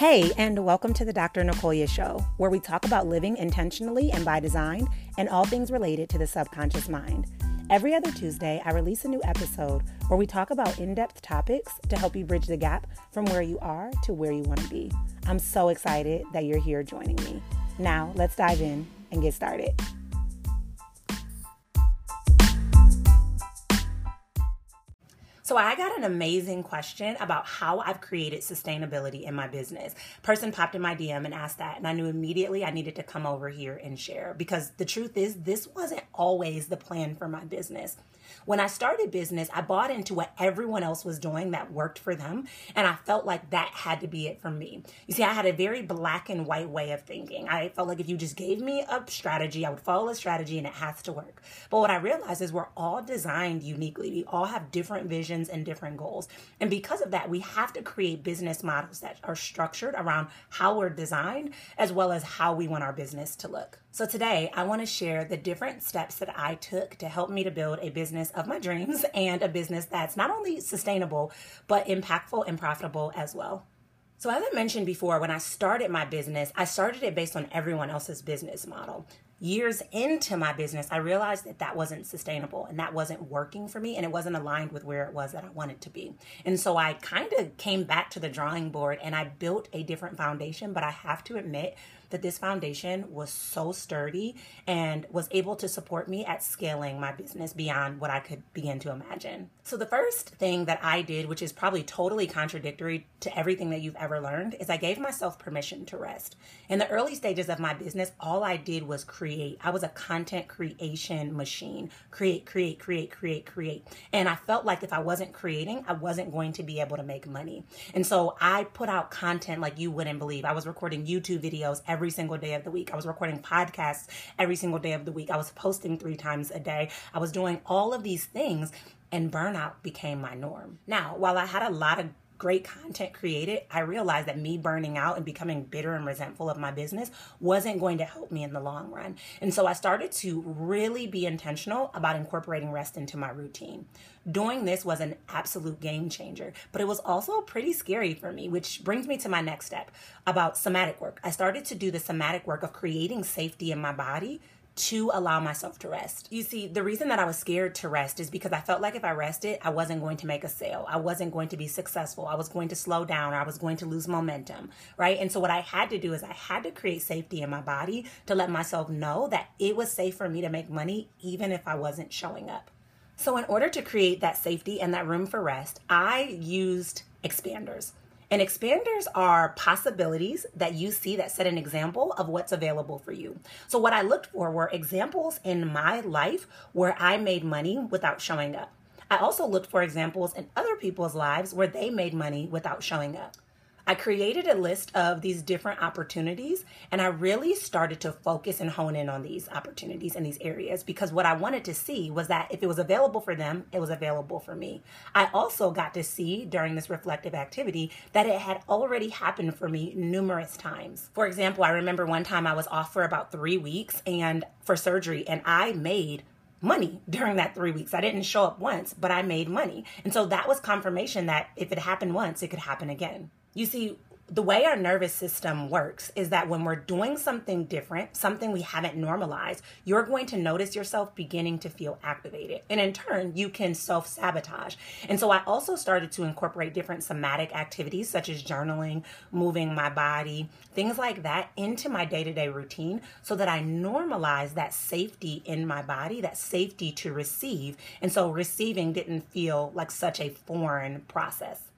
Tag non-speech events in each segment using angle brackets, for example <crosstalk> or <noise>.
Hey, and welcome to the Dr. Nicolya Show, where we talk about living intentionally and by design and all things related to the subconscious mind. Every other Tuesday, I release a new episode where we talk about in depth topics to help you bridge the gap from where you are to where you want to be. I'm so excited that you're here joining me. Now, let's dive in and get started. So I got an amazing question about how I've created sustainability in my business. Person popped in my DM and asked that, and I knew immediately I needed to come over here and share because the truth is this wasn't always the plan for my business. When I started business, I bought into what everyone else was doing that worked for them. And I felt like that had to be it for me. You see, I had a very black and white way of thinking. I felt like if you just gave me a strategy, I would follow a strategy and it has to work. But what I realized is we're all designed uniquely. We all have different visions and different goals. And because of that, we have to create business models that are structured around how we're designed as well as how we want our business to look. So today, I want to share the different steps that I took to help me to build a business of my dreams <laughs> and a business that's not only sustainable, but impactful and profitable as well. So, as I mentioned before, when I started my business, I started it based on everyone else's business model. Years into my business, I realized that that wasn't sustainable and that wasn't working for me and it wasn't aligned with where it was that I wanted to be. And so I kind of came back to the drawing board and I built a different foundation, but I have to admit, that this foundation was so sturdy and was able to support me at scaling my business beyond what I could begin to imagine. So, the first thing that I did, which is probably totally contradictory to everything that you've ever learned, is I gave myself permission to rest. In the early stages of my business, all I did was create. I was a content creation machine create, create, create, create, create. And I felt like if I wasn't creating, I wasn't going to be able to make money. And so I put out content like you wouldn't believe. I was recording YouTube videos every every single day of the week. I was recording podcasts every single day of the week. I was posting three times a day. I was doing all of these things, and burnout became my norm. Now, while I had a lot of great content created, I realized that me burning out and becoming bitter and resentful of my business wasn't going to help me in the long run. And so I started to really be intentional about incorporating rest into my routine. Doing this was an absolute game changer, but it was also pretty scary for me, which brings me to my next step about somatic work. I started to do the somatic work of creating safety in my body to allow myself to rest. You see, the reason that I was scared to rest is because I felt like if I rested, I wasn't going to make a sale. I wasn't going to be successful. I was going to slow down or I was going to lose momentum, right? And so what I had to do is I had to create safety in my body to let myself know that it was safe for me to make money even if I wasn't showing up. So in order to create that safety and that room for rest, I used expanders. And expanders are possibilities that you see that set an example of what's available for you. So, what I looked for were examples in my life where I made money without showing up. I also looked for examples in other people's lives where they made money without showing up. I created a list of these different opportunities and I really started to focus and hone in on these opportunities in these areas because what I wanted to see was that if it was available for them, it was available for me. I also got to see during this reflective activity that it had already happened for me numerous times. For example, I remember one time I was off for about three weeks and for surgery and I made money during that three weeks. I didn't show up once, but I made money. And so that was confirmation that if it happened once, it could happen again. You see, the way our nervous system works is that when we're doing something different, something we haven't normalized, you're going to notice yourself beginning to feel activated. And in turn, you can self sabotage. And so I also started to incorporate different somatic activities such as journaling, moving my body, things like that into my day to day routine so that I normalize that safety in my body, that safety to receive. And so receiving didn't feel like such a foreign process.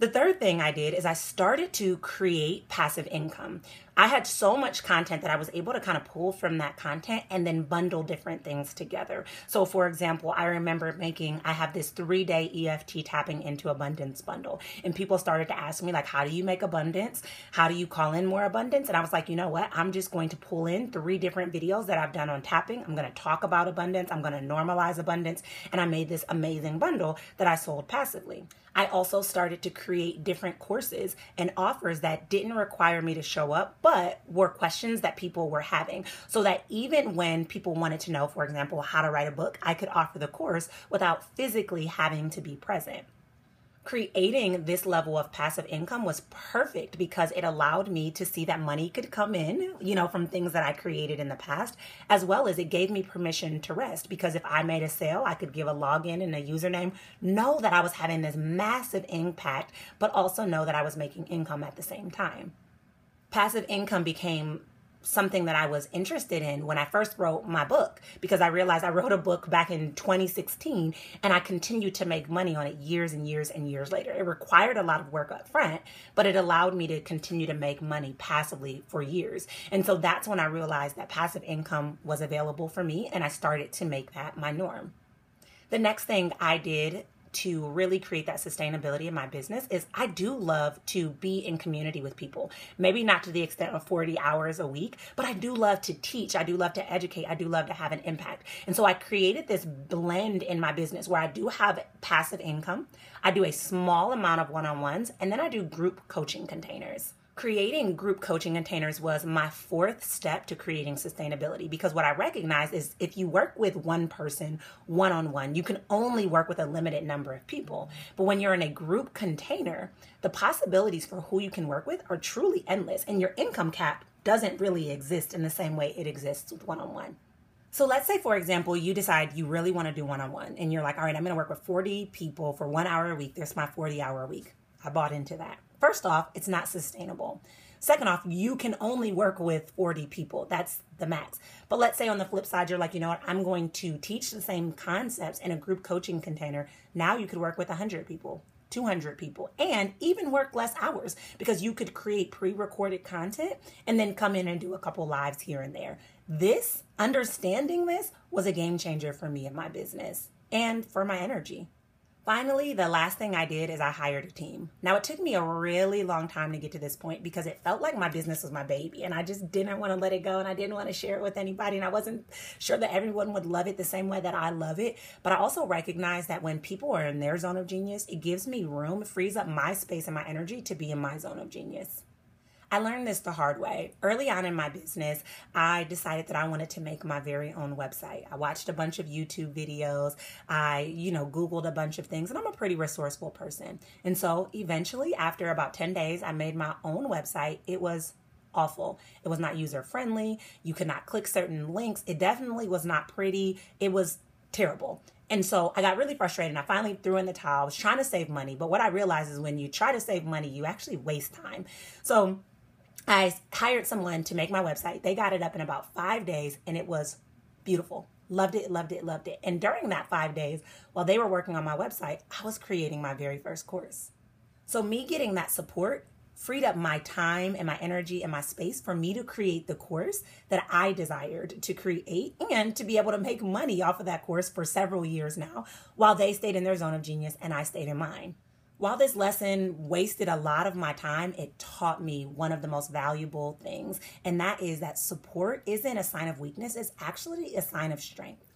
The third thing I did is I started to create passive income. I had so much content that I was able to kind of pull from that content and then bundle different things together. So, for example, I remember making, I have this three day EFT tapping into abundance bundle. And people started to ask me, like, how do you make abundance? How do you call in more abundance? And I was like, you know what? I'm just going to pull in three different videos that I've done on tapping. I'm going to talk about abundance. I'm going to normalize abundance. And I made this amazing bundle that I sold passively. I also started to create different courses and offers that didn't require me to show up, but were questions that people were having. So that even when people wanted to know, for example, how to write a book, I could offer the course without physically having to be present. creating this level of passive income was perfect because it allowed me to see that money could come in, you know, from things that I created in the past, as well as it gave me permission to rest because if I made a sale, I could give a login and a username, know that I was having this massive impact, but also know that I was making income at the same time. Passive income became something that I was interested in when I first wrote my book because I realized I wrote a book back in 2016 and I continued to make money on it years and years and years later. It required a lot of work up front, but it allowed me to continue to make money passively for years. And so that's when I realized that passive income was available for me and I started to make that my norm. The next thing I did to really create that sustainability in my business is I do love to be in community with people. Maybe not to the extent of 40 hours a week, but I do love to teach. I do love to educate. I do love to have an impact. And so I created this blend in my business where I do have passive income. I do a small amount of one on ones, and then I do group coaching containers creating group coaching containers was my fourth step to creating sustainability because what I recognize is if you work with one person one on one, you can only work with a limited number of people. But when you're in a group container, the possibilities for who you can work with are truly endless, and your income cap doesn't really exist in the same way it exists with one on one. So let's say, for example, you decide you really want to do one on one, and you're like, all right, I'm going to work with 40 people for one hour a week. There's my 40 hour a week. I bought into that. First off, it's not sustainable. Second off, you can only work with 40 people. That's the max. But let's say on the flip side, you're like, you know what, I'm going to teach the same concepts in a group coaching container. Now you could work with 100 people, 200 people, and even work less hours because you could create pre recorded content and then come in and do a couple lives here and there. This, understanding this, was a game changer for me in my business and for my energy. Finally, the last thing I did is I hired a team. Now, it took me a really long time to get to this point because it felt like my business was my baby and I just didn't want to let it go and I didn't want to share it with anybody. And I wasn't sure that everyone would love it the same way that I love it. But I also recognize that when people are in their zone of genius, it gives me room, frees up my space and my energy to be in my zone of genius. I learned this the hard way. Early on in my business, I decided that I wanted to make my very own website. I watched a bunch of YouTube videos. I, you know, Googled a bunch of things, and I'm a pretty resourceful person. And so eventually, after about 10 days, I made my own website. It was awful. It was not user friendly. You could not click certain links. It definitely was not pretty. It was terrible. And so I got really frustrated I finally threw in the towel. I was trying to save money, but what I realized is when you try to save money, you actually waste time. So I hired someone to make my website. They got it up in about five days and it was beautiful. Loved it, loved it, loved it. And during that five days, while they were working on my website, I was creating my very first course. So, me getting that support freed up my time and my energy and my space for me to create the course that I desired to create and to be able to make money off of that course for several years now while they stayed in their zone of genius and I stayed in mine. While this lesson wasted a lot of my time, it taught me one of the most valuable things, and that is that support isn't a sign of weakness, it's actually a sign of strength.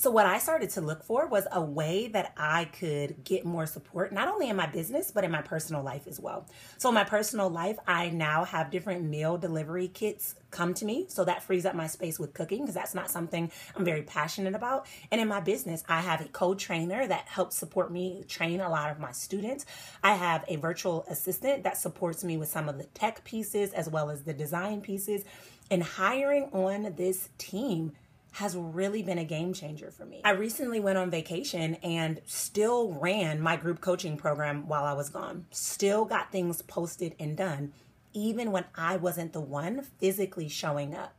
So, what I started to look for was a way that I could get more support, not only in my business, but in my personal life as well. So, in my personal life, I now have different meal delivery kits come to me. So, that frees up my space with cooking because that's not something I'm very passionate about. And in my business, I have a co trainer that helps support me train a lot of my students. I have a virtual assistant that supports me with some of the tech pieces as well as the design pieces. And hiring on this team has really been a game changer for me. I recently went on vacation and still ran my group coaching program while I was gone. Still got things posted and done, even when I wasn't the one physically showing up.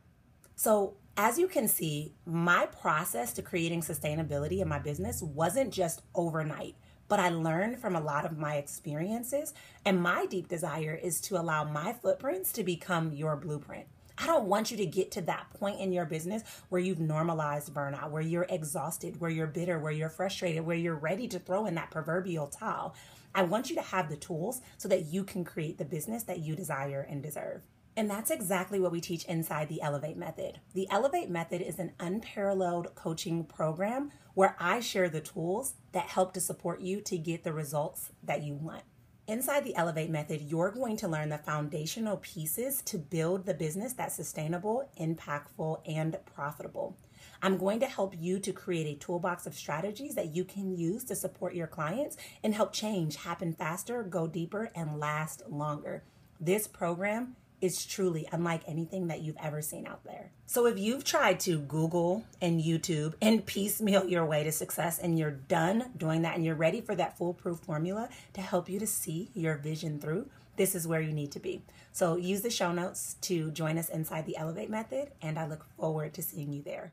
So, as you can see, my process to creating sustainability in my business wasn't just overnight, but I learned from a lot of my experiences. And my deep desire is to allow my footprints to become your blueprint. I don't want you to get to that point in your business where you've normalized burnout, where you're exhausted, where you're bitter, where you're frustrated, where you're ready to throw in that proverbial towel. I want you to have the tools so that you can create the business that you desire and deserve. And that's exactly what we teach inside the Elevate Method. The Elevate Method is an unparalleled coaching program where I share the tools that help to support you to get the results that you want. Inside the Elevate method, you're going to learn the foundational pieces to build the business that's sustainable, impactful, and profitable. I'm going to help you to create a toolbox of strategies that you can use to support your clients and help change happen faster, go deeper, and last longer. This program is truly unlike anything that you've ever seen out there. So, if you've tried to Google and YouTube and <laughs> piecemeal your way to success and you're done doing that and you're ready for that foolproof formula to help you to see your vision through, this is where you need to be. So, use the show notes to join us inside the Elevate Method, and I look forward to seeing you there.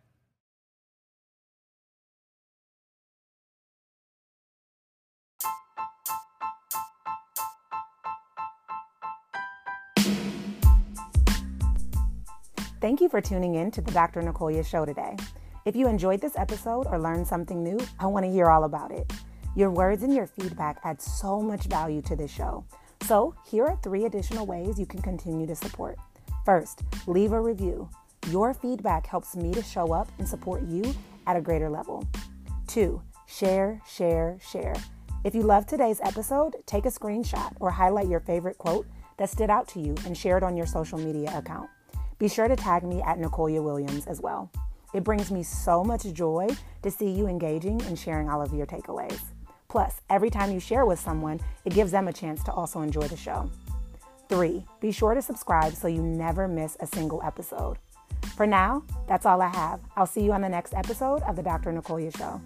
Thank you for tuning in to the Dr. Nicolya Show today. If you enjoyed this episode or learned something new, I want to hear all about it. Your words and your feedback add so much value to this show. So, here are three additional ways you can continue to support. First, leave a review. Your feedback helps me to show up and support you at a greater level. Two, share, share, share. If you loved today's episode, take a screenshot or highlight your favorite quote that stood out to you and share it on your social media account. Be sure to tag me at Nicolya Williams as well. It brings me so much joy to see you engaging and sharing all of your takeaways. Plus, every time you share with someone, it gives them a chance to also enjoy the show. Three, be sure to subscribe so you never miss a single episode. For now, that's all I have. I'll see you on the next episode of The Dr. Nicolya Show.